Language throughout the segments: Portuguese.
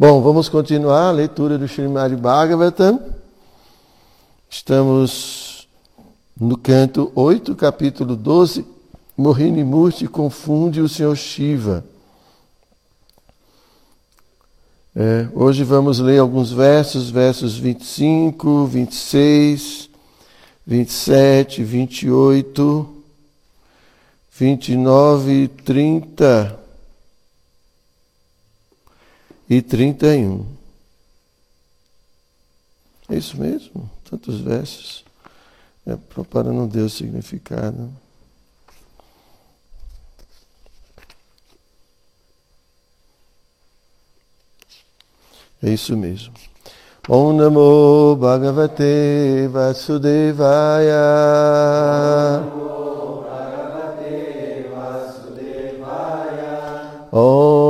Bom, vamos continuar a leitura do Srimad Bhagavatam. Estamos no canto 8, capítulo 12. Mohini Murti confunde o Senhor Shiva. É, hoje vamos ler alguns versos, versos 25, 26, 27, 28, 29, 30 e 31. É isso mesmo? Tantos versos. É, para não deu significado. É isso mesmo. Om Namo Bhagavate Vasudevaya. Om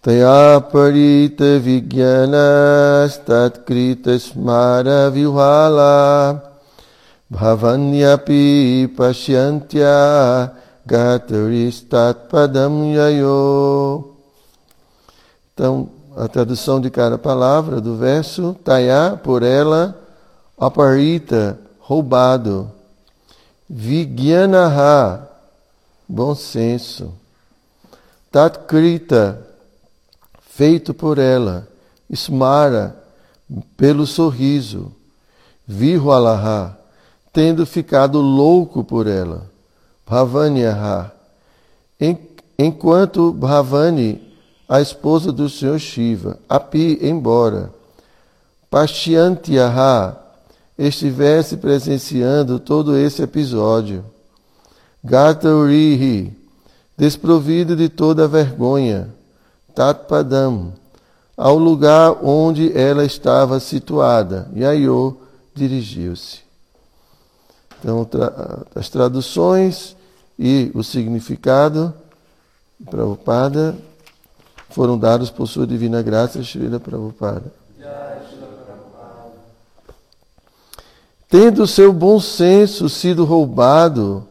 Taya parita vigyanas tatkrita smara vihala bhavanyapi pashyantya gataristat padam yayo. Então, a tradução de cada palavra do verso, tayá, por ela, aparita, roubado. Vigyanaha, bom senso. Tatkrita, feito por ela. Smara, pelo sorriso. Vihualaha, tendo ficado louco por ela. Bhavanyaha, enquanto Bhavani a esposa do Senhor Shiva, Api, embora Pashyantiyaha estivesse presenciando todo esse episódio. Gataurihi, desprovido de toda vergonha, Tatpadam, ao lugar onde ela estava situada. Yayo dirigiu-se. Então, tra as traduções e o significado, Prabhupada foram dados por sua divina graça, Srila Prabhupada. Tendo seu bom senso sido roubado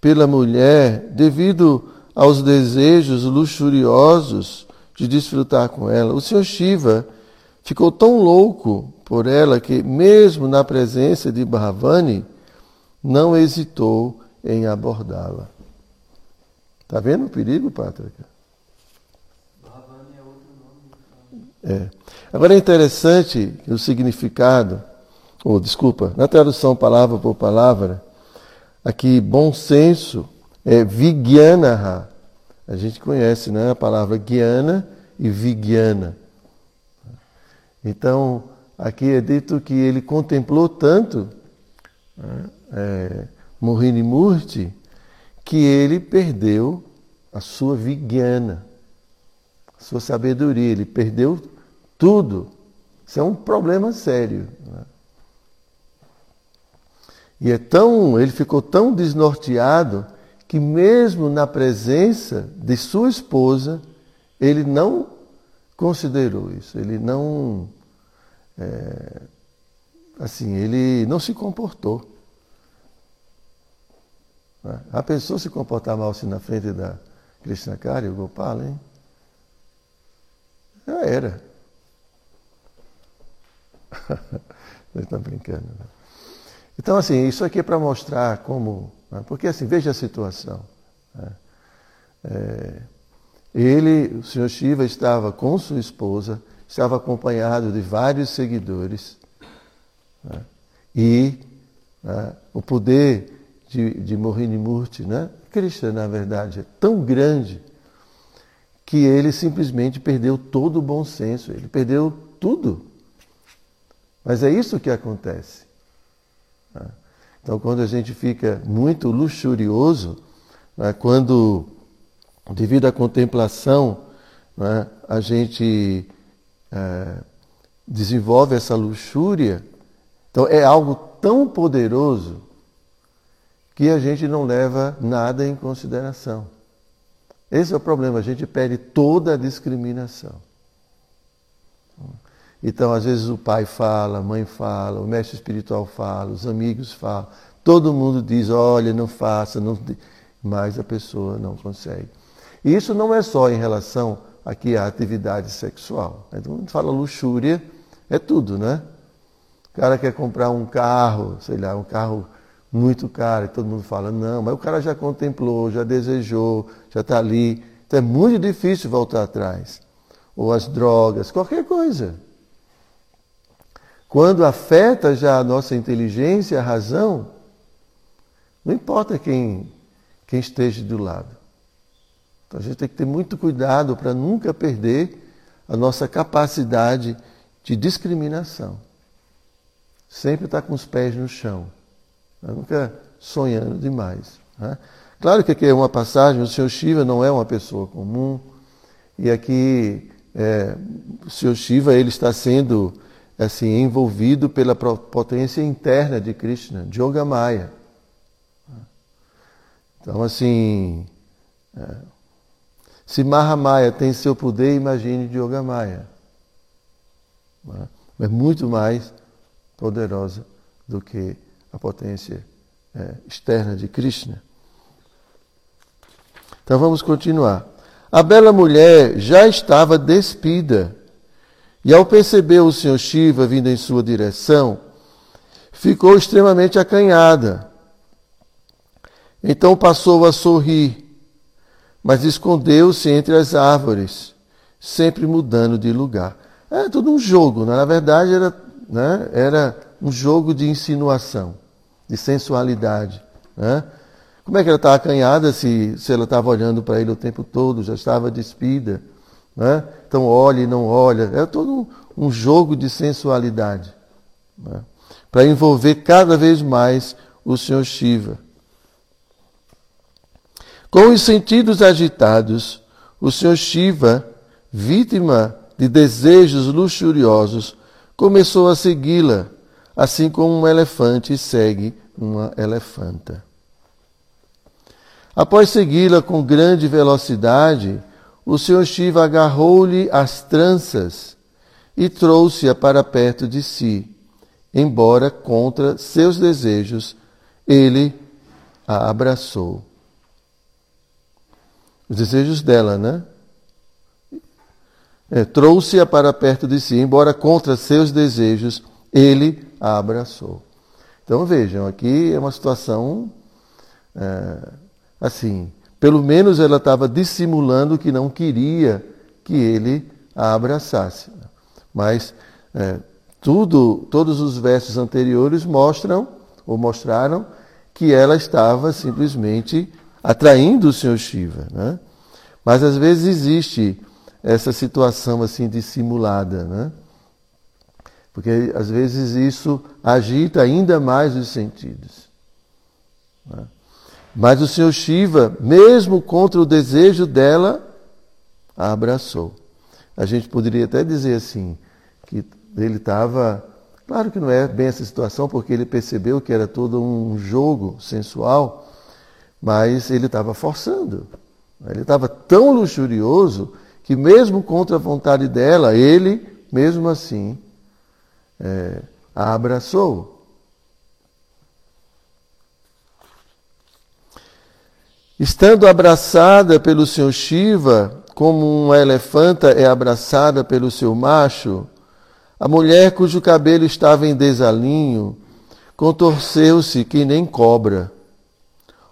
pela mulher devido aos desejos luxuriosos de desfrutar com ela, o Senhor Shiva ficou tão louco por ela que, mesmo na presença de Bhavani, não hesitou em abordá-la. Está vendo o perigo, Pátrica? É. Agora é interessante o significado, ou desculpa, na tradução palavra por palavra, aqui bom senso é vigyanaha. A gente conhece né, a palavra guiana e vigyana. Então, aqui é dito que ele contemplou tanto né, é, Mohini Murti que ele perdeu a sua vigyana, a sua sabedoria, ele perdeu tudo. Isso é um problema sério. Né? E é tão, ele ficou tão desnorteado que mesmo na presença de sua esposa, ele não considerou isso. Ele não, é, assim, ele não se comportou. Né? A pessoa se comportar mal assim na frente da Krishna Kari, o Gopala, hein? Já era. Ele está brincando. Né? Então, assim, isso aqui é para mostrar como. Né? Porque, assim, veja a situação. Né? É, ele, o senhor Shiva, estava com sua esposa, estava acompanhado de vários seguidores. Né? E né, o poder de, de Mohini Murti, né? Krishna, na verdade, é tão grande que ele simplesmente perdeu todo o bom senso, ele perdeu tudo. Mas é isso que acontece. Então, quando a gente fica muito luxurioso, né, quando, devido à contemplação, né, a gente é, desenvolve essa luxúria, então é algo tão poderoso que a gente não leva nada em consideração. Esse é o problema, a gente perde toda a discriminação. Então, às vezes o pai fala, a mãe fala, o mestre espiritual fala, os amigos falam, todo mundo diz, olha, não faça, não... mas a pessoa não consegue. E isso não é só em relação aqui à atividade sexual. Então, a gente fala luxúria, é tudo, né? O cara quer comprar um carro, sei lá, um carro muito caro, e todo mundo fala, não, mas o cara já contemplou, já desejou, já está ali. Então é muito difícil voltar atrás. Ou as drogas, qualquer coisa. Quando afeta já a nossa inteligência, a razão, não importa quem, quem esteja do lado. Então a gente tem que ter muito cuidado para nunca perder a nossa capacidade de discriminação. Sempre estar tá com os pés no chão. Nunca sonhando demais. Né? Claro que aqui é uma passagem, o Senhor Shiva não é uma pessoa comum. E aqui é, o Senhor Shiva ele está sendo assim envolvido pela potência interna de Krishna, Yogamaya. Então, assim, é, se Mahamaya tem seu poder, imagine Yogamaya. Né? É muito mais poderosa do que a potência é, externa de Krishna. Então vamos continuar. A bela mulher já estava despida e, ao perceber o Senhor Shiva vindo em sua direção, ficou extremamente acanhada. Então passou a sorrir, mas escondeu-se entre as árvores, sempre mudando de lugar. É tudo um jogo, né? na verdade era, né? era um jogo de insinuação, de sensualidade. Né? Como é que ela estava acanhada se, se ela estava olhando para ele o tempo todo, já estava despida? Né? Então olha e não olha. É todo um, um jogo de sensualidade. Né? Para envolver cada vez mais o Senhor Shiva. Com os sentidos agitados, o Senhor Shiva, vítima de desejos luxuriosos, começou a segui-la, assim como um elefante segue uma elefanta. Após segui-la com grande velocidade, o Senhor Shiva agarrou-lhe as tranças e trouxe-a para perto de si, embora contra seus desejos, ele a abraçou. Os desejos dela, né? É, trouxe-a para perto de si, embora contra seus desejos, ele a abraçou. Então vejam, aqui é uma situação é, assim, pelo menos ela estava dissimulando que não queria que ele a abraçasse. Mas é, tudo, todos os versos anteriores mostram ou mostraram que ela estava simplesmente atraindo o Senhor Shiva. Né? Mas às vezes existe essa situação assim dissimulada, né? Porque às vezes isso agita ainda mais os sentidos. Né? Mas o Senhor Shiva, mesmo contra o desejo dela, a abraçou. A gente poderia até dizer assim, que ele estava. Claro que não é bem essa situação, porque ele percebeu que era todo um jogo sensual, mas ele estava forçando. Ele estava tão luxurioso que, mesmo contra a vontade dela, ele, mesmo assim, é, a abraçou. Estando abraçada pelo seu Shiva, como uma elefanta é abraçada pelo seu macho, a mulher cujo cabelo estava em desalinho contorceu-se que nem cobra.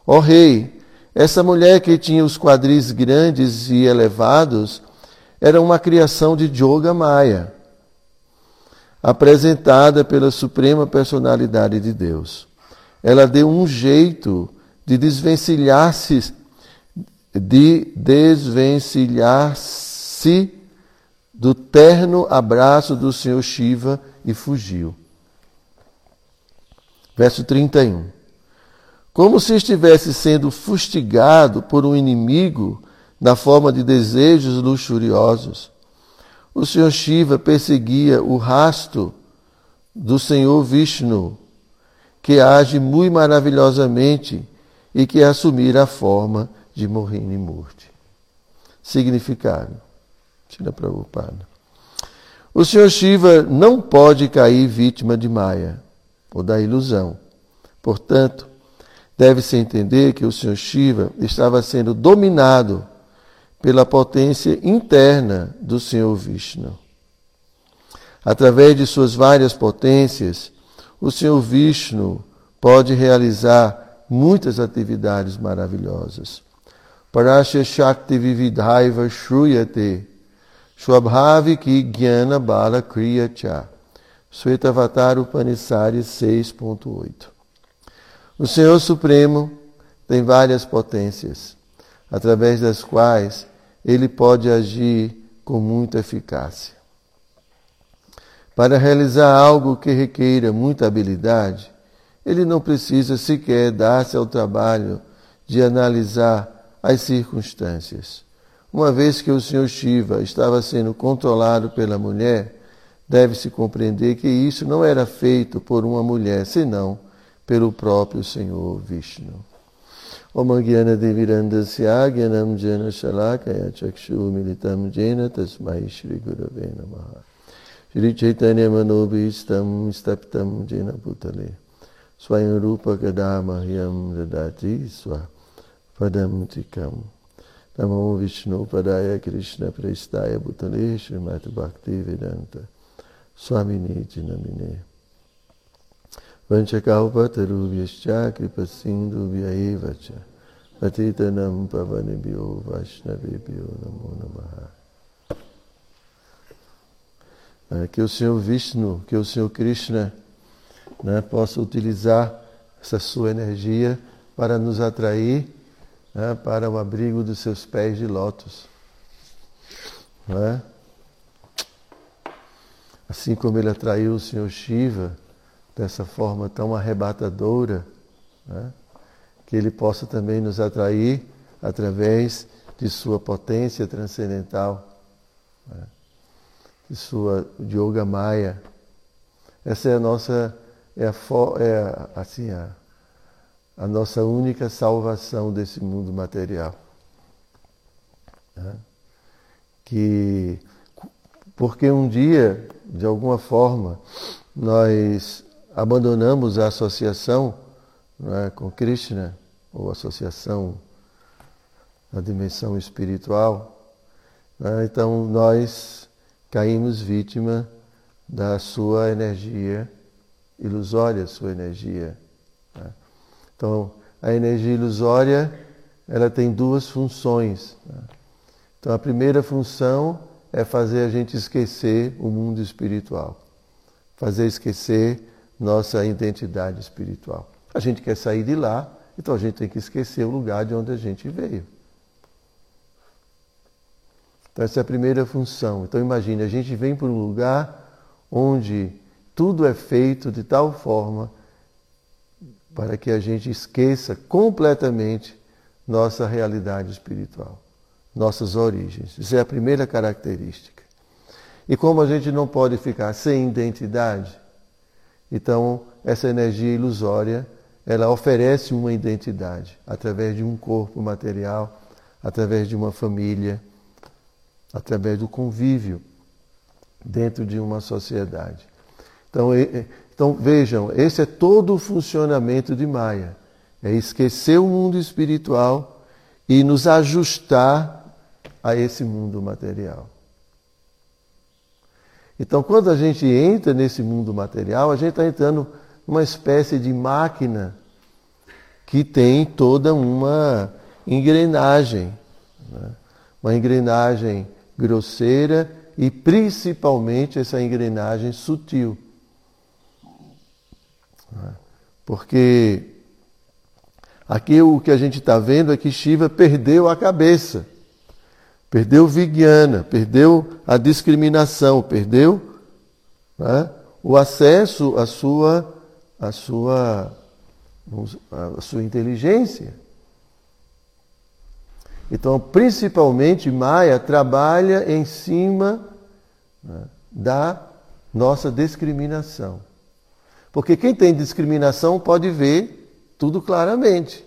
Ó oh, rei, essa mulher que tinha os quadris grandes e elevados era uma criação de Yoga Maya, apresentada pela Suprema Personalidade de Deus. Ela deu um jeito de desvencilhar-se de desvencilhar-se do terno abraço do Senhor Shiva e fugiu. Verso 31 como se estivesse sendo fustigado por um inimigo na forma de desejos luxuriosos. O Senhor Shiva perseguia o rasto do Senhor Vishnu que age muito maravilhosamente e que assumir a forma de Mohini Murti. Significado. Tira Prabhupada. O Senhor Shiva não pode cair vítima de Maya, ou da ilusão. Portanto, deve-se entender que o Senhor Shiva estava sendo dominado pela potência interna do Senhor Vishnu. Através de suas várias potências, o Senhor Vishnu pode realizar muitas atividades maravilhosas. Parasya Shakti Vividhaiva Shruyate Swabhaviki Jnana Bala Kriya Cha Svetavatar Upanishad 6.8 O Senhor Supremo tem várias potências, através das quais ele pode agir com muita eficácia. Para realizar algo que requeira muita habilidade, ele não precisa sequer dar-se ao trabalho de analisar as circunstâncias. Uma vez que o Senhor Shiva estava sendo controlado pela mulher, deve-se compreender que isso não era feito por uma mulher, senão pelo próprio Senhor Vishnu. Om Gyana Devirandasya Gyanam Jana Shalakaya Chakshu Militam Jena Tasmai Shri Shri Chaitanya Manobhistam Staptam Jena Putale Swayam Rupa Kadamahyam Radati Swa Padam Tikam Namo Vishnu Padaya Krishna Prestaya Bhutale Srimati Bhakti Vedanta Swamini Jinamine Vanchakalpatarubhyascha kripasindubhya eva cha patitanam pavanebhyo vaishnavebhyo namo namaha. É, que o Senhor Vishnu, que o Senhor Krishna né, possa utilizar essa sua energia para nos atrair né, para o abrigo dos seus pés de lótus. Né? Assim como ele atraiu o Senhor Shiva dessa forma tão arrebatadora, né? que ele possa também nos atrair através de sua potência transcendental, né? de sua yoga maya. Essa é a nossa é, a, é assim a, a nossa única salvação desse mundo material. Né? Que porque um dia, de alguma forma, nós abandonamos a associação é, com Krishna, ou associação na dimensão espiritual, é, então nós caímos vítima da sua energia ilusória, sua energia. É. Então, a energia ilusória ela tem duas funções. Né. Então, a primeira função é fazer a gente esquecer o mundo espiritual, fazer esquecer nossa identidade espiritual. A gente quer sair de lá, então a gente tem que esquecer o lugar de onde a gente veio. Então essa é a primeira função. Então imagine, a gente vem para um lugar onde tudo é feito de tal forma para que a gente esqueça completamente nossa realidade espiritual, nossas origens. Isso é a primeira característica. E como a gente não pode ficar sem identidade, então, essa energia ilusória, ela oferece uma identidade através de um corpo material, através de uma família, através do convívio dentro de uma sociedade. Então, então vejam, esse é todo o funcionamento de Maia. É esquecer o mundo espiritual e nos ajustar a esse mundo material. Então, quando a gente entra nesse mundo material, a gente está entrando numa espécie de máquina que tem toda uma engrenagem, né? uma engrenagem grosseira e principalmente essa engrenagem sutil. Né? Porque aqui o que a gente está vendo é que Shiva perdeu a cabeça. Perdeu Vigyana, perdeu a discriminação, perdeu né, o acesso à sua, à, sua, à sua inteligência. Então, principalmente, Maia trabalha em cima né, da nossa discriminação. Porque quem tem discriminação pode ver tudo claramente.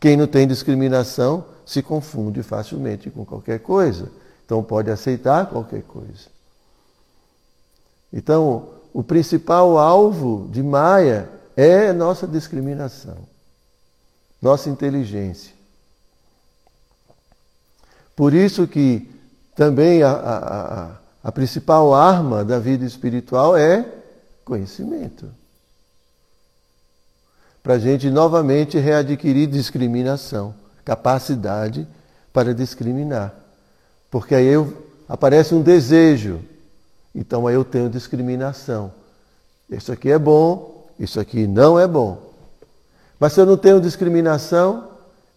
Quem não tem discriminação se confunde facilmente com qualquer coisa. Então pode aceitar qualquer coisa. Então, o principal alvo de Maia é nossa discriminação, nossa inteligência. Por isso que também a, a, a principal arma da vida espiritual é conhecimento. Para a gente novamente readquirir discriminação, capacidade para discriminar. Porque aí eu, aparece um desejo, então aí eu tenho discriminação. Isso aqui é bom, isso aqui não é bom. Mas se eu não tenho discriminação,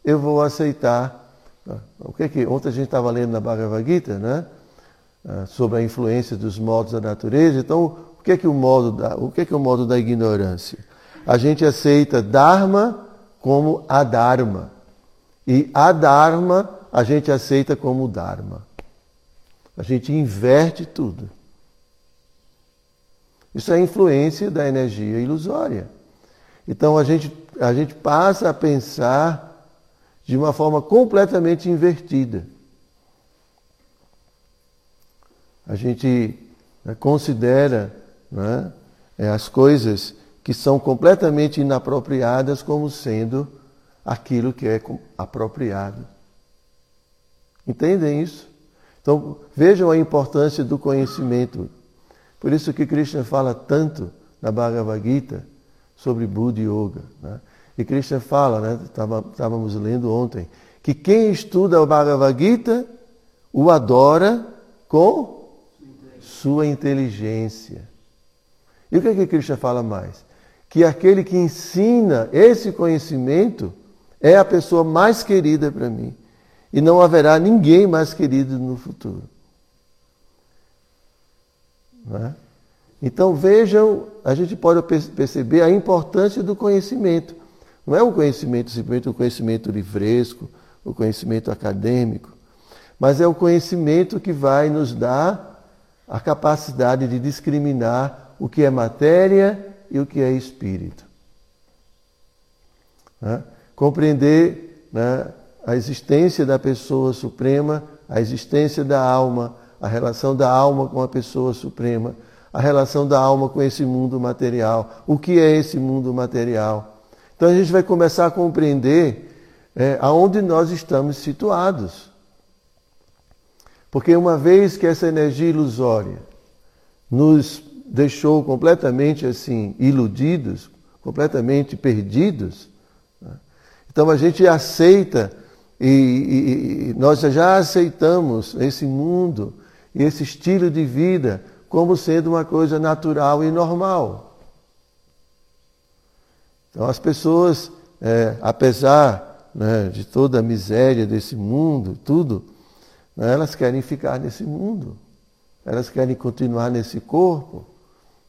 eu vou aceitar. O que que ontem a gente estava lendo na Bhagavad Gita, né? Ah, sobre a influência dos modos da natureza. Então, o que é que o modo da, o que é que é o modo da ignorância? A gente aceita dharma como adharma. E adharma a gente aceita como dharma. A gente inverte tudo. Isso é influência da energia ilusória. Então a gente, a gente passa a pensar de uma forma completamente invertida. A gente né, considera né, as coisas que são completamente inapropriadas como sendo aquilo que é apropriado. Entendem isso? Então vejam a importância do conhecimento. Por isso que Krishna fala tanto na Bhagavad Gita sobre Buddha Yoga. Né? E Krishna fala, né? estávamos lendo ontem, que quem estuda o Bhagavad Gita o adora com sua inteligência. E o que, é que Krishna fala mais? Que aquele que ensina esse conhecimento é a pessoa mais querida para mim. E não haverá ninguém mais querido no futuro. É? Então vejam, a gente pode perceber a importância do conhecimento. Não é o conhecimento simplesmente o conhecimento livresco, o conhecimento acadêmico, mas é o conhecimento que vai nos dar a capacidade de discriminar o que é matéria e o que é espírito. Né? Compreender né, a existência da pessoa suprema, a existência da alma, a relação da alma com a pessoa suprema, a relação da alma com esse mundo material, o que é esse mundo material. Então a gente vai começar a compreender é, aonde nós estamos situados. Porque uma vez que essa energia ilusória nos deixou completamente assim iludidos, completamente perdidos, né? então a gente aceita e, e, e nós já aceitamos esse mundo, esse estilo de vida como sendo uma coisa natural e normal. Então as pessoas, é, apesar né, de toda a miséria desse mundo, tudo, né, elas querem ficar nesse mundo. Elas querem continuar nesse corpo,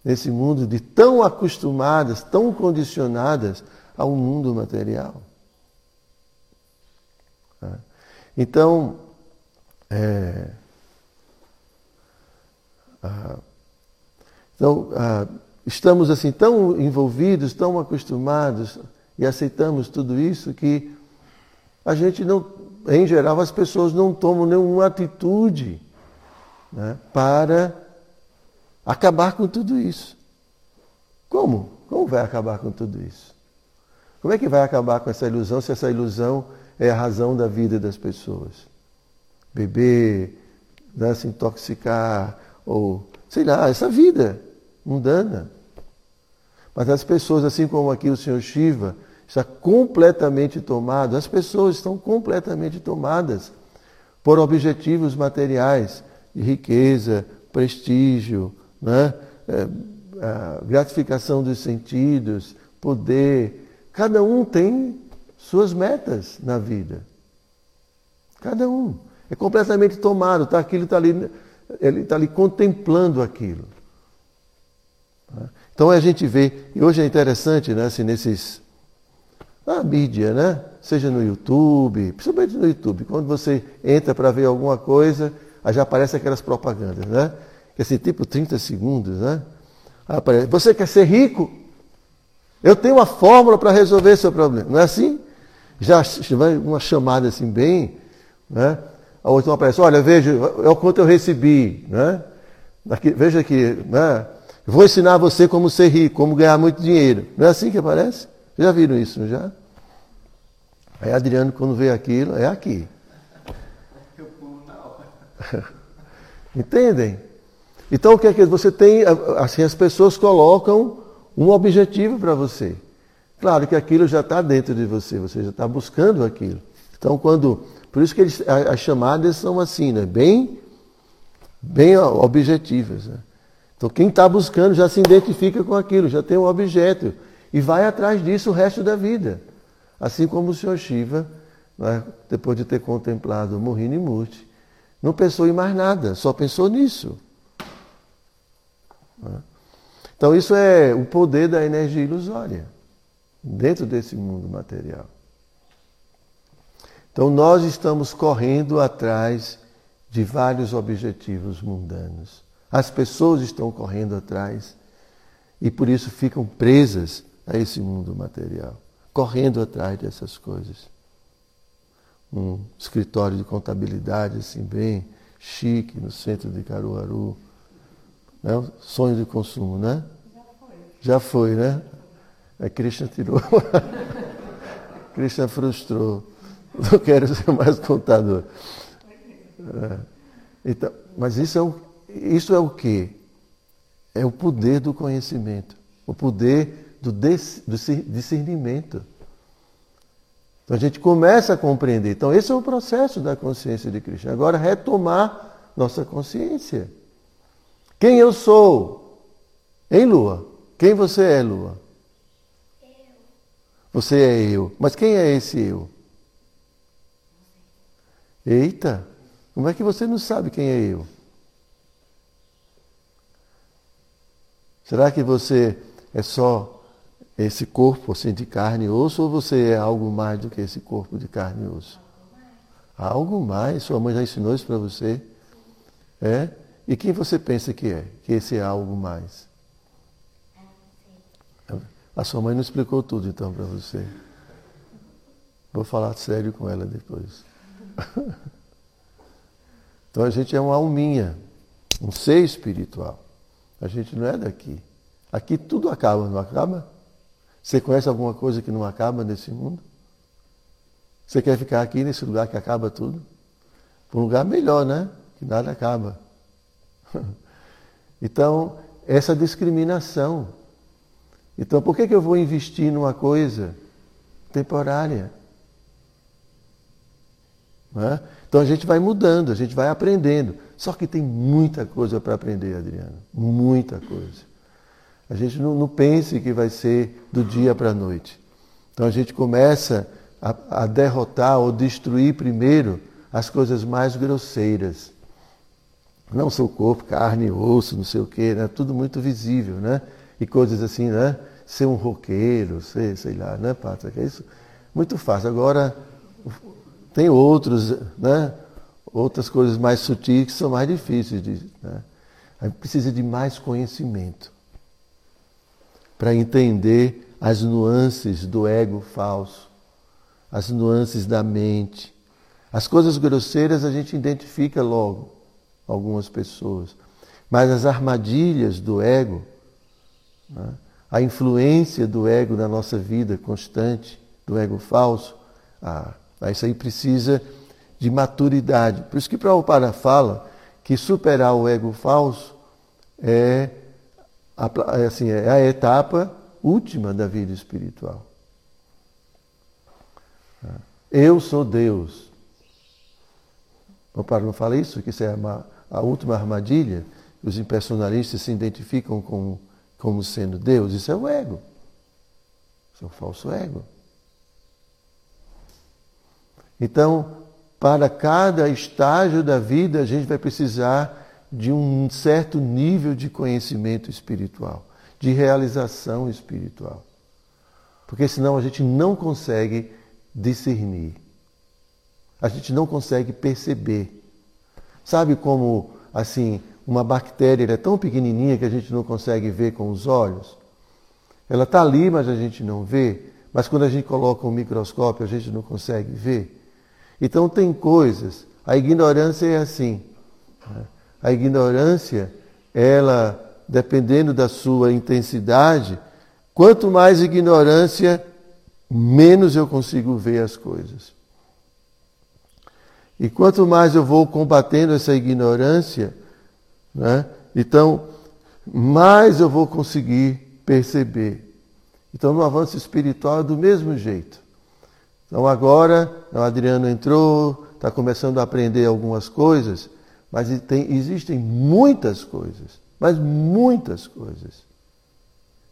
nesse mundo de tão acostumadas, tão condicionadas ao mundo material. Tá? Então, é, então estamos assim tão envolvidos, tão acostumados e aceitamos tudo isso que a gente não, em geral, as pessoas não tomam nenhuma atitude né, para acabar com tudo isso. Como? Como vai acabar com tudo isso? Como é que vai acabar com essa ilusão se essa ilusão é a razão da vida das pessoas? Beber, né, se intoxicar, ou sei lá, essa vida mundana. Mas as pessoas, assim como aqui o Senhor Shiva, está completamente tomado, as pessoas estão completamente tomadas por objetivos materiais de riqueza, prestígio, né? É, gratificação dos sentidos, poder. Cada um tem suas metas na vida. Cada um. É completamente tomado, tá? aquilo está ali, ele está ali contemplando aquilo. Então a gente vê, e hoje é interessante, né, assim, nesses. Na mídia, né? Seja no YouTube, principalmente no YouTube, quando você entra para ver alguma coisa, aí já aparecem aquelas propagandas, né? Que assim, tipo 30 segundos, né? Aparece, você quer ser rico? Eu tenho uma fórmula para resolver seu problema. Não é assim? Já uma chamada assim bem, né? A outra aparece, olha, veja, é o quanto eu recebi, né? Aqui, veja aqui, né? Vou ensinar você como ser rico, como ganhar muito dinheiro. Não é assim que aparece? Já viram isso, não já? Aí Adriano, quando vê aquilo, é aqui. Entendem? Então o que é que você tem? Assim as pessoas colocam um objetivo para você. Claro que aquilo já está dentro de você, você já está buscando aquilo. Então quando. Por isso que eles, as chamadas são assim, né? bem, bem objetivas. Né? Então quem está buscando já se identifica com aquilo, já tem um objeto. E vai atrás disso o resto da vida. Assim como o Senhor Shiva, né? depois de ter contemplado Mohini Murti, não pensou em mais nada, só pensou nisso. Então, isso é o poder da energia ilusória dentro desse mundo material. Então, nós estamos correndo atrás de vários objetivos mundanos. As pessoas estão correndo atrás e por isso ficam presas a esse mundo material, correndo atrás dessas coisas um escritório de contabilidade assim bem chique no centro de Caruaru. Né? Sonho de consumo, né? Já foi. Né? A Krishna tirou. Krishna frustrou. Não quero ser mais contador. É. Então, mas isso é, o, isso é o quê? É o poder do conhecimento, o poder do, do discernimento. Então a gente começa a compreender. Então esse é o processo da consciência de Krishna. Agora retomar nossa consciência. Quem eu sou? Em Lua. Quem você é, Lua? Eu. Você é eu. Mas quem é esse eu? Eita, como é que você não sabe quem é eu? Será que você é só esse corpo assim de carne e osso ou você é algo mais do que esse corpo de carne e osso? Algo mais. Sua mãe já ensinou isso para você? É? E quem você pensa que é? Que esse é algo mais? A sua mãe não explicou tudo então para você. Vou falar sério com ela depois. Então a gente é uma alminha, um ser espiritual. A gente não é daqui. Aqui tudo acaba, não acaba? Você conhece alguma coisa que não acaba nesse mundo? Você quer ficar aqui nesse lugar que acaba tudo? Um lugar melhor, né? Que nada acaba. Então, essa discriminação. Então, por que, que eu vou investir numa coisa temporária? É? Então a gente vai mudando, a gente vai aprendendo. Só que tem muita coisa para aprender, Adriano. Muita coisa. A gente não, não pense que vai ser do dia para a noite. Então a gente começa a, a derrotar ou destruir primeiro as coisas mais grosseiras. Não seu corpo, carne, osso, não sei o quê, né? tudo muito visível, né? E coisas assim, né? Ser um roqueiro, ser, sei lá, né, Pátria? É isso muito fácil. Agora, tem outros, né? Outras coisas mais sutis que são mais difíceis de. Né? A gente precisa de mais conhecimento para entender as nuances do ego falso, as nuances da mente. As coisas grosseiras a gente identifica logo, algumas pessoas, mas as armadilhas do ego, né? a influência do ego na nossa vida constante, do ego falso, ah, isso aí precisa de maturidade. Por isso que Prabhupada fala que superar o ego falso é a, é assim, é a etapa última da vida espiritual. Eu sou Deus. Paulo não fala isso, que isso é uma, a última armadilha. Os impersonalistas se identificam com, como sendo Deus. Isso é o ego. Isso é o falso ego. Então, para cada estágio da vida, a gente vai precisar de um certo nível de conhecimento espiritual, de realização espiritual. Porque senão a gente não consegue discernir. A gente não consegue perceber. Sabe como, assim, uma bactéria é tão pequenininha que a gente não consegue ver com os olhos? Ela está ali, mas a gente não vê. Mas quando a gente coloca um microscópio, a gente não consegue ver. Então tem coisas. A ignorância é assim. Né? A ignorância, ela, dependendo da sua intensidade, quanto mais ignorância, menos eu consigo ver as coisas. E quanto mais eu vou combatendo essa ignorância, né, então mais eu vou conseguir perceber. Então, no avanço espiritual é do mesmo jeito. Então, agora, o Adriano entrou, está começando a aprender algumas coisas, mas tem, existem muitas coisas, mas muitas coisas,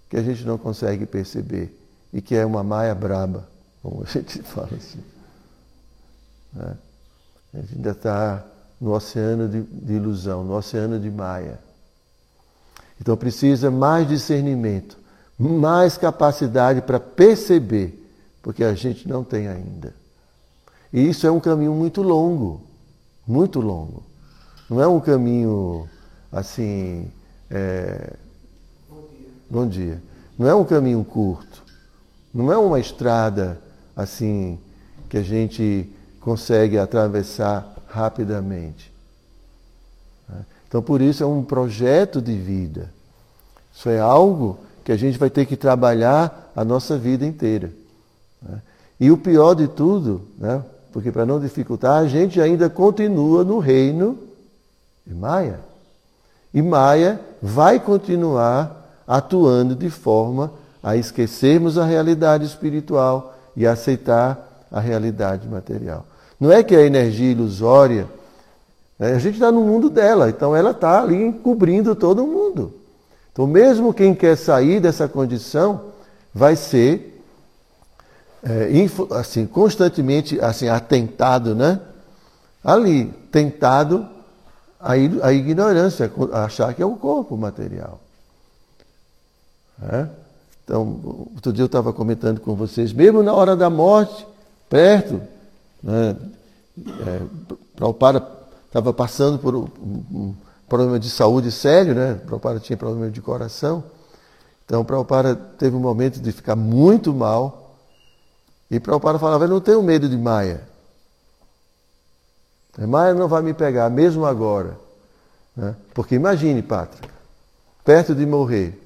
que a gente não consegue perceber e que é uma maia braba, como a gente fala assim. Né? A gente ainda está no oceano de, de ilusão, no oceano de maia. Então precisa mais discernimento, mais capacidade para perceber, porque a gente não tem ainda. E isso é um caminho muito longo, muito longo. Não é um caminho assim. É... Bom, dia. Bom dia. Não é um caminho curto. Não é uma estrada assim que a gente consegue atravessar rapidamente. Então, por isso, é um projeto de vida. Isso é algo que a gente vai ter que trabalhar a nossa vida inteira. Né? E o pior de tudo, né? porque para não dificultar, a gente ainda continua no reino de Maia. E Maia vai continuar atuando de forma a esquecermos a realidade espiritual e aceitar a realidade material. Não é que a energia ilusória, né? a gente está no mundo dela, então ela está ali encobrindo todo mundo. Então, mesmo quem quer sair dessa condição, vai ser é, assim, constantemente assim, atentado, né? Ali, tentado a, a ignorância, a achar que é o corpo material. É? Então, outro dia eu estava comentando com vocês, mesmo na hora da morte, perto, né? É, Prabhupada estava passando por um, problema de saúde sério, né? Prabhupada tinha problema de coração. Então, Prabhupada teve um momento de ficar muito mal. E Prabhupada falava, eu não tenho medo de Maia. Maia não vai me pegar, mesmo agora. Né? Porque imagine, Pátria, perto de morrer,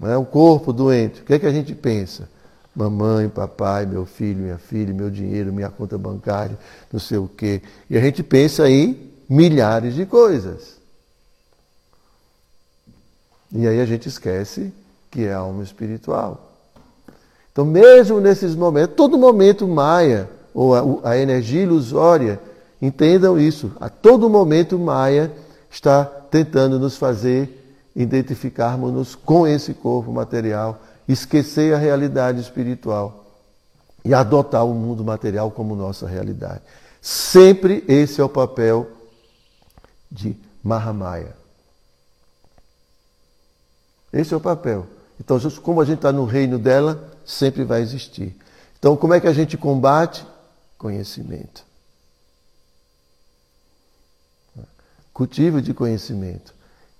né? um corpo doente, o que, é que a gente pensa? Mamãe, papai, meu filho, minha filha, meu dinheiro, minha conta bancária, não sei o quê. E a gente pensa em milhares de coisas. E aí a gente esquece que é alma espiritual. Então, mesmo nesses momentos, todo momento maia, ou a, a energia ilusória, entendam isso, a todo momento maia está tentando nos fazer identificarmos-nos com esse corpo material esquecer a realidade espiritual e adotar o mundo material como nossa realidade. Sempre esse é o papel de Mahamaya. Esse é o papel. Então, como a gente está no reino dela, sempre vai existir. Então, como é que a gente combate? Conhecimento. Cultivo de conhecimento.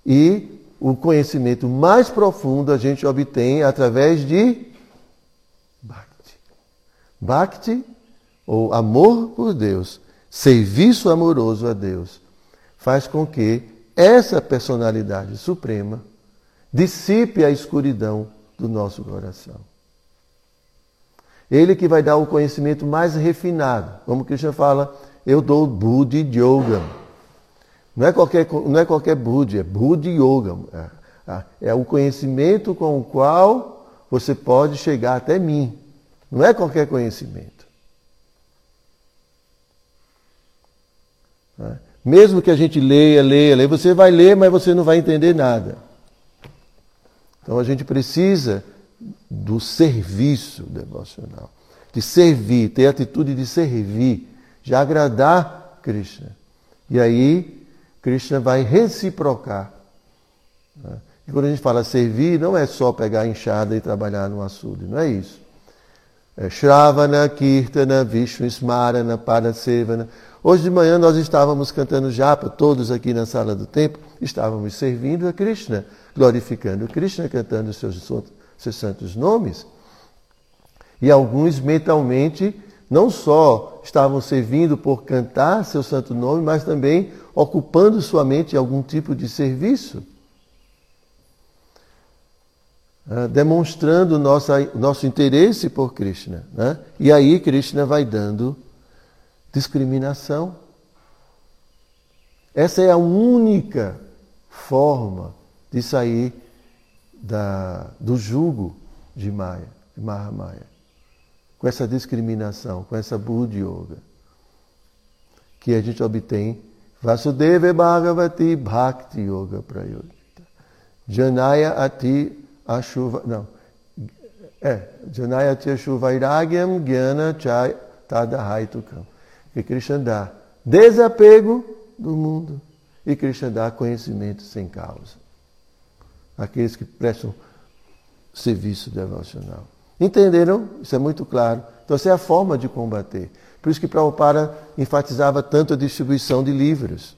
E o conhecimento mais profundo a gente obtém através de Bhakti. Bhakti, ou amor por Deus, serviço amoroso a Deus, faz com que essa personalidade suprema dissipe a escuridão do nosso coração. Ele que vai dar o conhecimento mais refinado. Como Krishna fala, eu dou Buddhi Yoga não é qualquer, não é qualquer Budi, é Budi Yoga. É, é, é o conhecimento com o qual você pode chegar até mim. Não é qualquer conhecimento. É? Mesmo que a gente leia, leia, leia, você vai ler, mas você não vai entender nada. Então a gente precisa do serviço devocional, de servir, ter a atitude de servir, de agradar Krishna. E aí Krishna vai reciprocar. Né? E quando a gente fala servir, não é só pegar a enxada e trabalhar no açude, não é isso. É Shravana, Kirtana, Vishnu, Smarana, Parasevana. Hoje de manhã nós estávamos cantando japa, todos aqui na sala do templo, estávamos servindo a Krishna, glorificando Krishna, cantando seus seus santos nomes. E alguns mentalmente não só estavam servindo por cantar seu santo nome, mas também ocupando sua mente em algum tipo de serviço. Uh, demonstrando nossa, nosso interesse por Krishna. Né? E aí Krishna vai dando discriminação. Essa é a única forma de sair da, do jugo de Maya, de Mahamaya. Com essa discriminação, com essa Buddha Yoga. Que a gente obtém Vasudeva Bhagavati Bhakti Yoga Prayogita. Janaya Ati Ashuva. Não. É. Janaya Ati Ashuvairagyam Gyana Chai Tadahaitukam. Que Krishna dá desapego do mundo e Krishna dá conhecimento sem causa. Aqueles que prestam serviço devocional. Entenderam? Isso é muito claro. Então, essa é a forma de combater. Por isso que Prabhupada enfatizava tanto a distribuição de livros.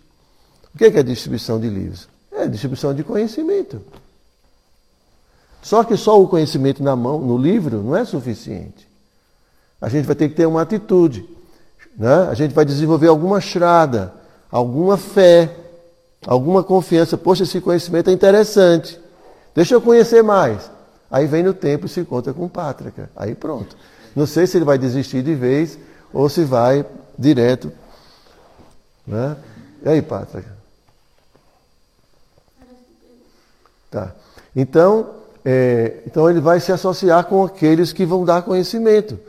O que é, a distribuição de livros? É distribuição de conhecimento. Só que só o conhecimento na mão, no livro, não é suficiente. A gente vai ter que ter uma atitude. Né? A gente vai desenvolver alguma estrada, alguma fé, alguma confiança. Poxa, esse conhecimento é interessante. Deixa eu conhecer mais. Aí vem no tempo e se encontra com Pátrica. Aí pronto. Não sei se ele vai desistir de vez ou se vai direto. Né? E aí, Pátrica? Tá. Então, é, então ele vai se associar com aqueles que vão dar conhecimento.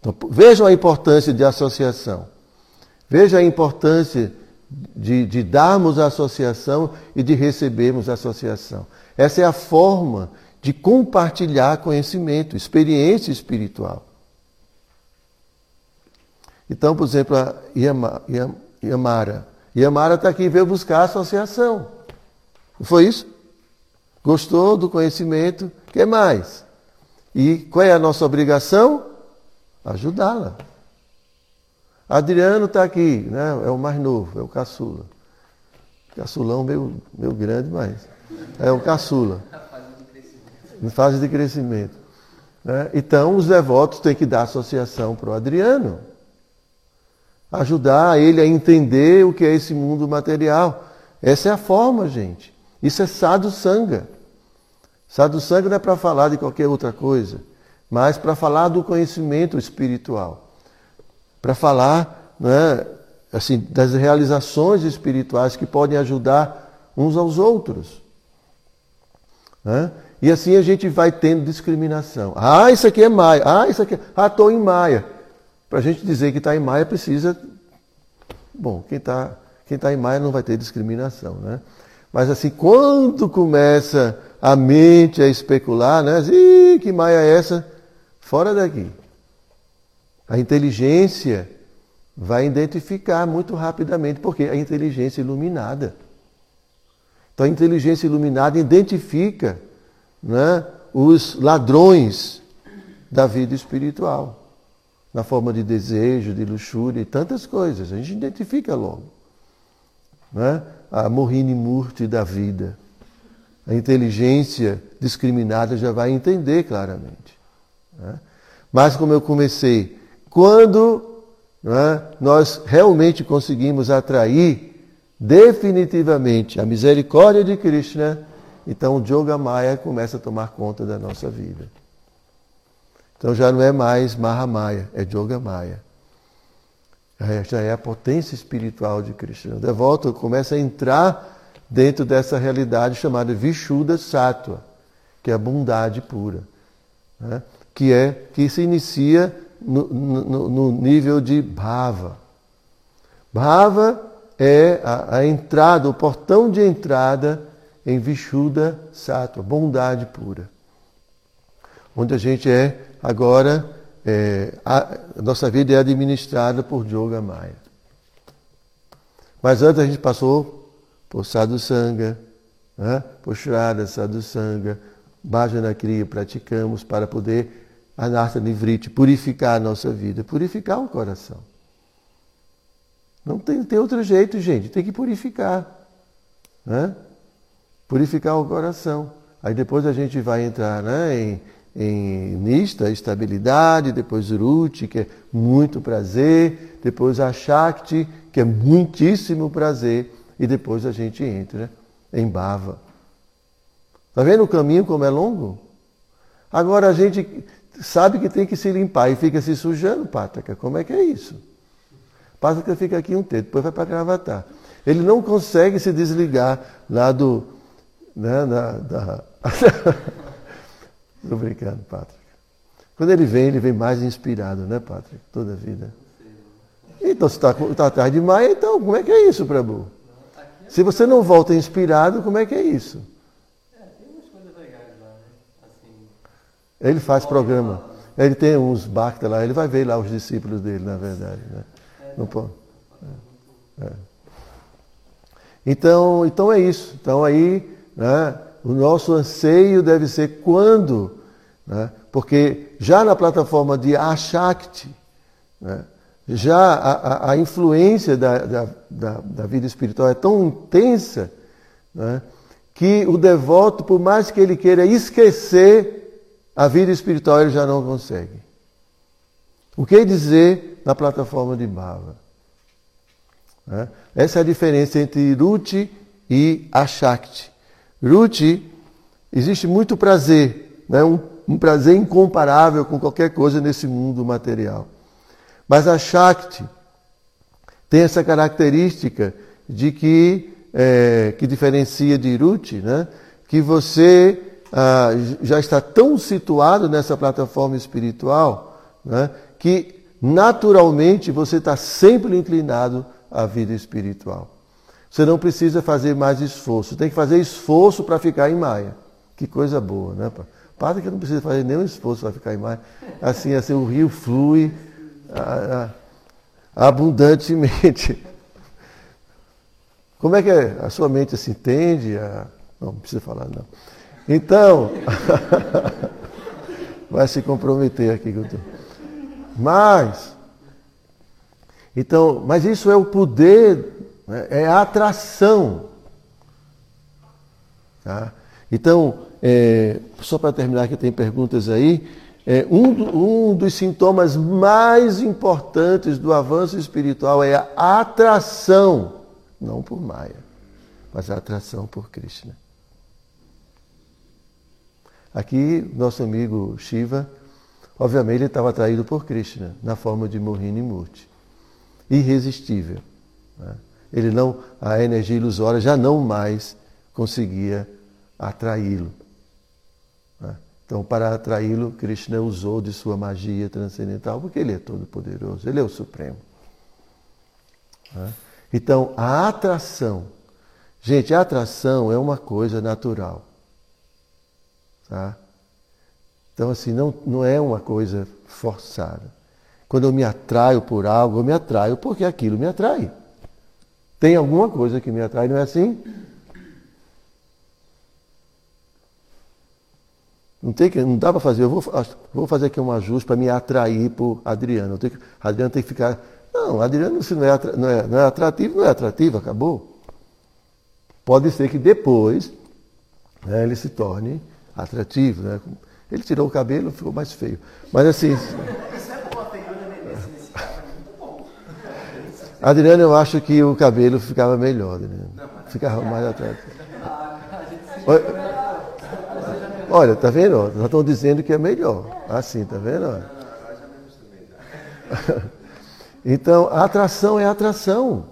Então, vejam a importância de associação. Veja a importância de, de darmos associação e de recebermos associação. Essa é a forma de compartilhar conhecimento, experiência espiritual. Então, por exemplo, a Yamara. Yamara está aqui e veio buscar a associação. Não foi isso? Gostou do conhecimento? Quer mais? E qual é a nossa obrigação? Ajudá-la. Adriano está aqui, né? é o mais novo, é o caçula. Caçulão meio, meio grande, mas é o caçula. Em fase de crescimento. Né? Então, os devotos têm que dar associação para o Adriano ajudar ele a entender o que é esse mundo material. Essa é a forma, gente. Isso é sadhu sanga. Sadhu sanga não é para falar de qualquer outra coisa, mas para falar do conhecimento espiritual. Para falar né, assim, das realizações espirituais que podem ajudar uns aos outros. Né? E assim a gente vai tendo discriminação. Ah, isso aqui é Maia. Ah, isso aqui. É... Ah, estou em Maia. Para a gente dizer que está em Maia precisa. Bom, quem está quem tá em Maia não vai ter discriminação, né? Mas assim, quando começa a mente a especular, né? Ih, que Maia é essa? Fora daqui. A inteligência vai identificar muito rapidamente, porque a inteligência iluminada. Então a inteligência iluminada identifica né, os ladrões da vida espiritual na forma de desejo, de luxúria e tantas coisas. A gente identifica logo. Né? A morrine murti da vida. A inteligência discriminada já vai entender claramente. Né? Mas como eu comecei, quando né, nós realmente conseguimos atrair definitivamente a misericórdia de Krishna, então o Yoga Maya começa a tomar conta da nossa vida. Então já não é mais Mahamaya, é Yogamaya. Já é a potência espiritual de Krishna. O devoto começa a entrar dentro dessa realidade chamada Vishuddha Sattva, que é a bondade pura, né? que é que se inicia no, no, no nível de Bhava. Bhava é a, a, entrada, o portão de entrada em Vishuddha Sattva, bondade pura. Onde a gente é Agora, é, a, a, nossa vida é administrada por Yoga Maya. Mas antes a gente passou por Sadhu Sangha, né? por Shraddha Sadhu Sangha, Bhajana Kriya, praticamos para poder, Anartha Nivriti, purificar a nossa vida, purificar o coração. Não tem, tem outro jeito, gente, tem que purificar. Né? Purificar o coração. Aí depois a gente vai entrar né, em em Nista, estabilidade, depois Ruti, que é muito prazer, depois a Shakti, que é muitíssimo prazer, e depois a gente entra em Bhava. Está vendo o caminho como é longo? Agora a gente sabe que tem que se limpar e fica se sujando, Pátrica. Como é que é isso? Pátrica fica aqui um tempo, depois vai para Gravatar. Ele não consegue se desligar lá do. Da, da... Estou brincando, Pátrica. Quando ele vem, ele vem mais inspirado, né, Pátrica? Toda a vida. Então, se está tá atrás de Maia, então, como é que é isso, Prabhu? Se você não volta inspirado, como é que é isso? Ele faz programa. Ele tem uns bacta lá, ele vai ver lá os discípulos dele, na verdade. Né? Não pode. É. É. Então, então é isso. Então aí, né, o nosso anseio deve ser quando, né, porque já na plataforma de Ashakti, né, já a, a, a influência da, da, da, da, vida espiritual é tão intensa né, que o devoto, por mais que ele queira esquecer a vida espiritual, ele já não consegue. O que dizer na plataforma de Bhava? Né? Essa é a diferença entre Ruti e Ashakti. Ruti, existe muito prazer, né? um, um prazer incomparável com qualquer coisa nesse mundo material. Mas a Shakti tem essa característica de que, é, que diferencia de Ruti, né? que você ah, já está tão situado nessa plataforma espiritual né? que naturalmente você está sempre inclinado à vida espiritual. Você não precisa fazer mais esforço, tem que fazer esforço para ficar em Maia. Que coisa boa, né? Padre que não precisa fazer nenhum esforço para ficar em Maia. Assim, assim o rio flui abundantemente. Como é que é? a sua mente se entende? A... Não, não precisa falar, não. Então, vai se comprometer aqui. Mas, então, mas isso é o poder? É a atração. Tá? Então, é, só para terminar que tem perguntas aí, é, um, um dos sintomas mais importantes do avanço espiritual é a atração, não por Maya, mas a atração por Krishna. Aqui, nosso amigo Shiva, obviamente, ele estava atraído por Krishna, na forma de Mohini Murti. Irresistível. Né? Ele não, a energia ilusória já não mais conseguia atraí-lo. Então, para atraí-lo, Krishna usou de sua magia transcendental, porque ele é todo-poderoso, ele é o Supremo. Né? Então, a atração. Gente, a atração é uma coisa natural. Tá? Então, assim, não, não é uma coisa forçada. Quando eu me atraio por algo, eu me atraio porque aquilo me atrai. Tem alguma coisa que me atrai, não é assim? Não, tem que, não dá para fazer, eu vou, vou fazer aqui um ajuste para me atrair por Adriano. Adriano tem que ficar. Não, Adriano se não é, não, é, não é atrativo, não é atrativo, acabou. Pode ser que depois né, ele se torne atrativo. Né? Ele tirou o cabelo, ficou mais feio. Mas assim. Adriano, eu acho que o cabelo ficava melhor, né? ficava mais atrativo. Olha, tá vendo? Já estão dizendo que é melhor. Assim, tá vendo? então, a atração é atração.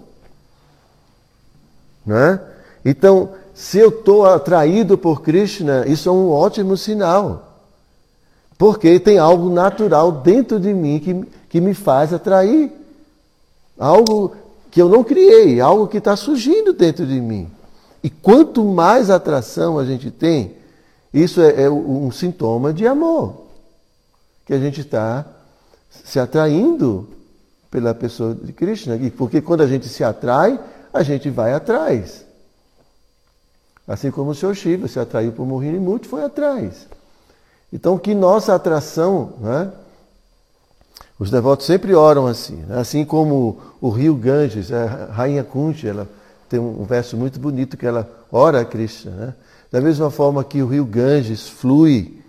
Né? Então, se eu estou atraído por Krishna, isso é um ótimo sinal. Porque tem algo natural dentro de mim que, que me faz atrair. Algo que eu não criei, algo que está surgindo dentro de mim. E quanto mais atração a gente tem, isso é, é um sintoma de amor, que a gente está se atraindo pela pessoa de Krishna. Porque quando a gente se atrai, a gente vai atrás. Assim como o Sr. Shiva se atraiu por Mohini Murti, foi atrás. Então, que nossa atração, né? Os devotos sempre oram assim. Né? Assim como o rio Ganges, a rainha Kunti, ela tem um verso muito bonito que ela ora a Krishna. Né? Da mesma forma que o rio Ganges flui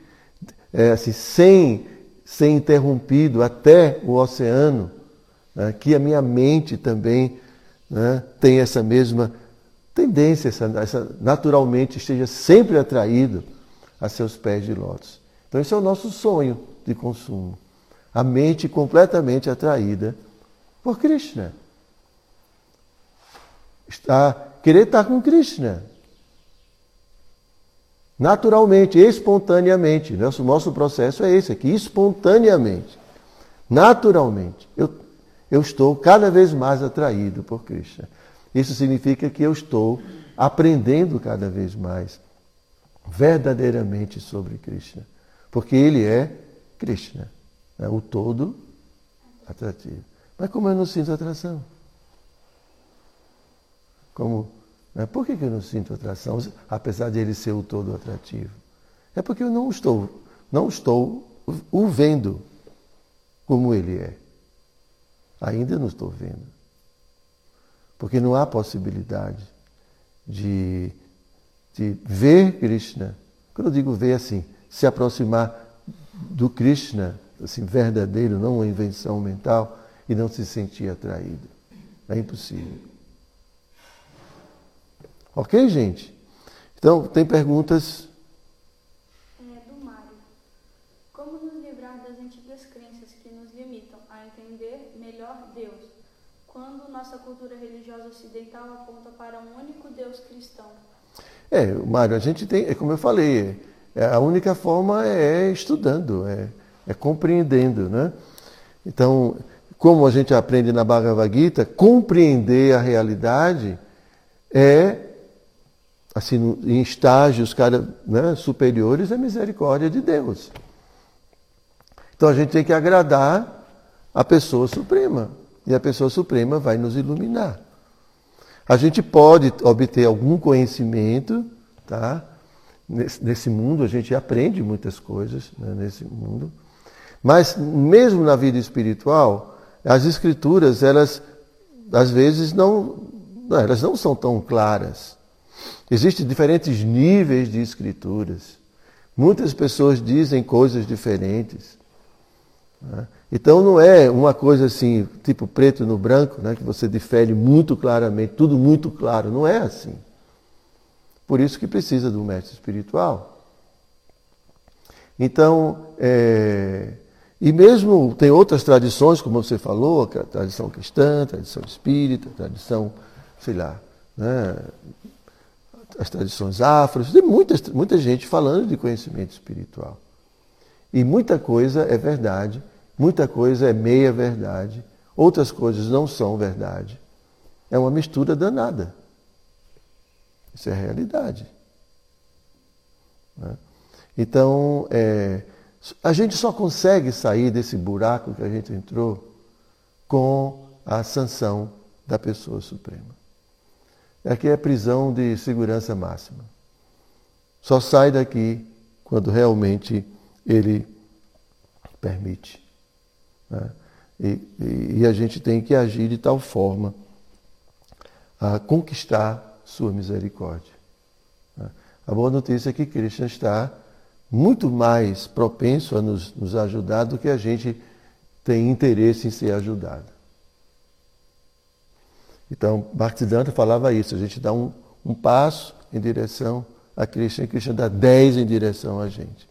é, assim, sem ser interrompido até o oceano, né, que a minha mente também né, tem essa mesma tendência, essa, essa, naturalmente esteja sempre atraído a seus pés de lótus. Então esse é o nosso sonho de consumo. A mente completamente atraída por Krishna. Está, querer estar com Krishna. Naturalmente, espontaneamente. Nosso, nosso processo é esse aqui, espontaneamente. Naturalmente. Eu, eu estou cada vez mais atraído por Krishna. Isso significa que eu estou aprendendo cada vez mais verdadeiramente sobre Krishna. Porque ele é Krishna, é o todo atrativo. Mas como eu não sinto atração? Como né? Por que, eu não sinto atração, apesar de ele ser o todo atrativo? É porque eu não estou, não estou o vendo como ele é. Ainda não estou vendo. Porque não há possibilidade de, de ver Krishna. Quando eu digo ver assim, se aproximar do Krishna, assim, verdadeiro, não uma invenção mental, e não se sentir atraído. É impossível. Ok, gente? Então, tem perguntas? É, do Mário. Como nos livrar das antigas crenças que nos limitam a entender melhor Deus, quando nossa cultura religiosa ocidental aponta para um único Deus cristão? É, Mário, a gente tem, é como eu falei, é, a única forma é estudando, é, é compreendendo, né? Então, como a gente aprende na Bhagavad Gita, compreender a realidade é assim, em estágios cada, né, superiores, é misericórdia de Deus. Então a gente tem que agradar a pessoa suprema. E a pessoa suprema vai nos iluminar. A gente pode obter algum conhecimento, tá? Nesse, nesse mundo, a gente aprende muitas coisas né, nesse mundo. Mas mesmo na vida espiritual, as escrituras, elas às vezes não, não elas não são tão claras. Existem diferentes níveis de escrituras. Muitas pessoas dizem coisas diferentes. Né? Então não é uma coisa assim, tipo preto no branco, né? que você difere muito claramente, tudo muito claro. Não é assim. Por isso que precisa do mestre espiritual. Então, é... e mesmo tem outras tradições, como você falou, a tradição cristã, a tradição espírita, a tradição, sei lá, né? as tradições afros, tem muita, muita gente falando de conhecimento espiritual. E muita coisa é verdade, muita coisa é meia verdade, outras coisas não são verdade. É uma mistura danada. Isso é realidade. Né? Então, é, a gente só consegue sair desse buraco que a gente entrou com a sanção da pessoa suprema. Aqui é prisão de segurança máxima. Só sai daqui quando realmente ele permite. Né? E, e, e a gente tem que agir de tal forma a conquistar sua misericórdia. Né? A boa notícia é que Krishna está muito mais propenso a nos, nos ajudar do que a gente tem interesse em ser ajudado. Então, Bhaktisiddhanta falava isso, a gente dá um, um passo em direção a Krishna e Krishna dá dez em direção a gente.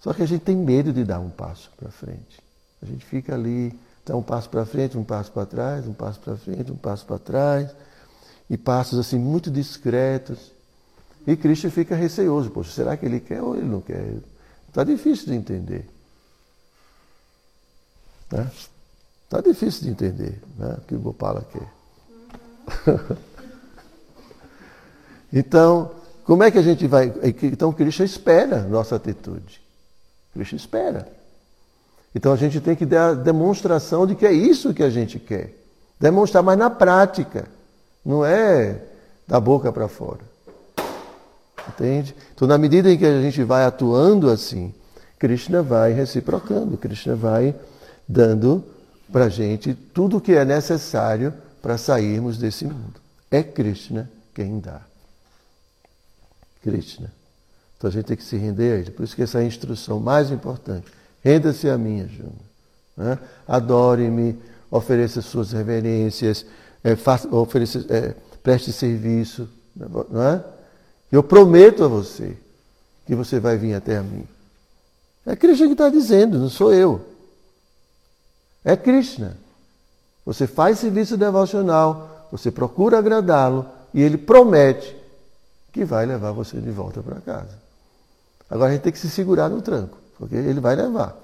Só que a gente tem medo de dar um passo para frente. A gente fica ali, dá um passo para frente, um passo para trás, um passo para frente, um passo para trás, e passos assim muito discretos. E Krishna fica receoso, poxa, será que ele quer ou ele não quer? Está difícil de entender. Né? Está difícil de entender né, o que o Gopala quer. então, como é que a gente vai. Então, Krishna espera nossa atitude. Krishna espera. Então, a gente tem que dar demonstração de que é isso que a gente quer. Demonstrar, mas na prática. Não é da boca para fora. Entende? Então, na medida em que a gente vai atuando assim, Krishna vai reciprocando, Krishna vai dando para a gente tudo o que é necessário para sairmos desse mundo. É Krishna quem dá. Krishna. Então a gente tem que se render a Ele. Por isso que essa é a instrução mais importante. Renda-se a mim, Júnior. Né? Adore-me, ofereça suas reverências, é, faça, ofereça, é, preste serviço. Não é? Eu prometo a você que você vai vir até a mim. É Krishna que está dizendo, não sou eu. É Krishna. Você faz serviço devocional, você procura agradá-lo e ele promete que vai levar você de volta para casa. Agora a gente tem que se segurar no tranco, porque ele vai levar.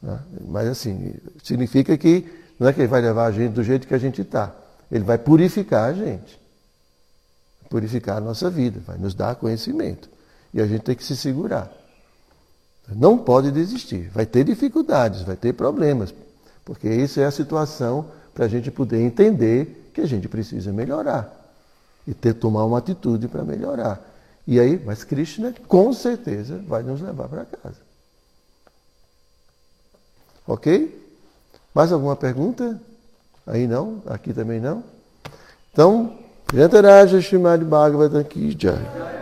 Né? Mas assim, significa que não é que ele vai levar a gente do jeito que a gente está. Ele vai purificar a gente. Purificar a nossa vida, vai nos dar conhecimento. E a gente tem que se segurar. Não pode desistir. Vai ter dificuldades, vai ter problemas. Porque isso é a situação para a gente poder entender que a gente precisa melhorar. E ter tomar uma atitude para melhorar. E aí, mas Krishna com certeza vai nos levar para casa. Ok? Mais alguma pergunta? Aí não? Aqui também não? Então, Jantaraja Shrimad Bhagavatam Ki Jai.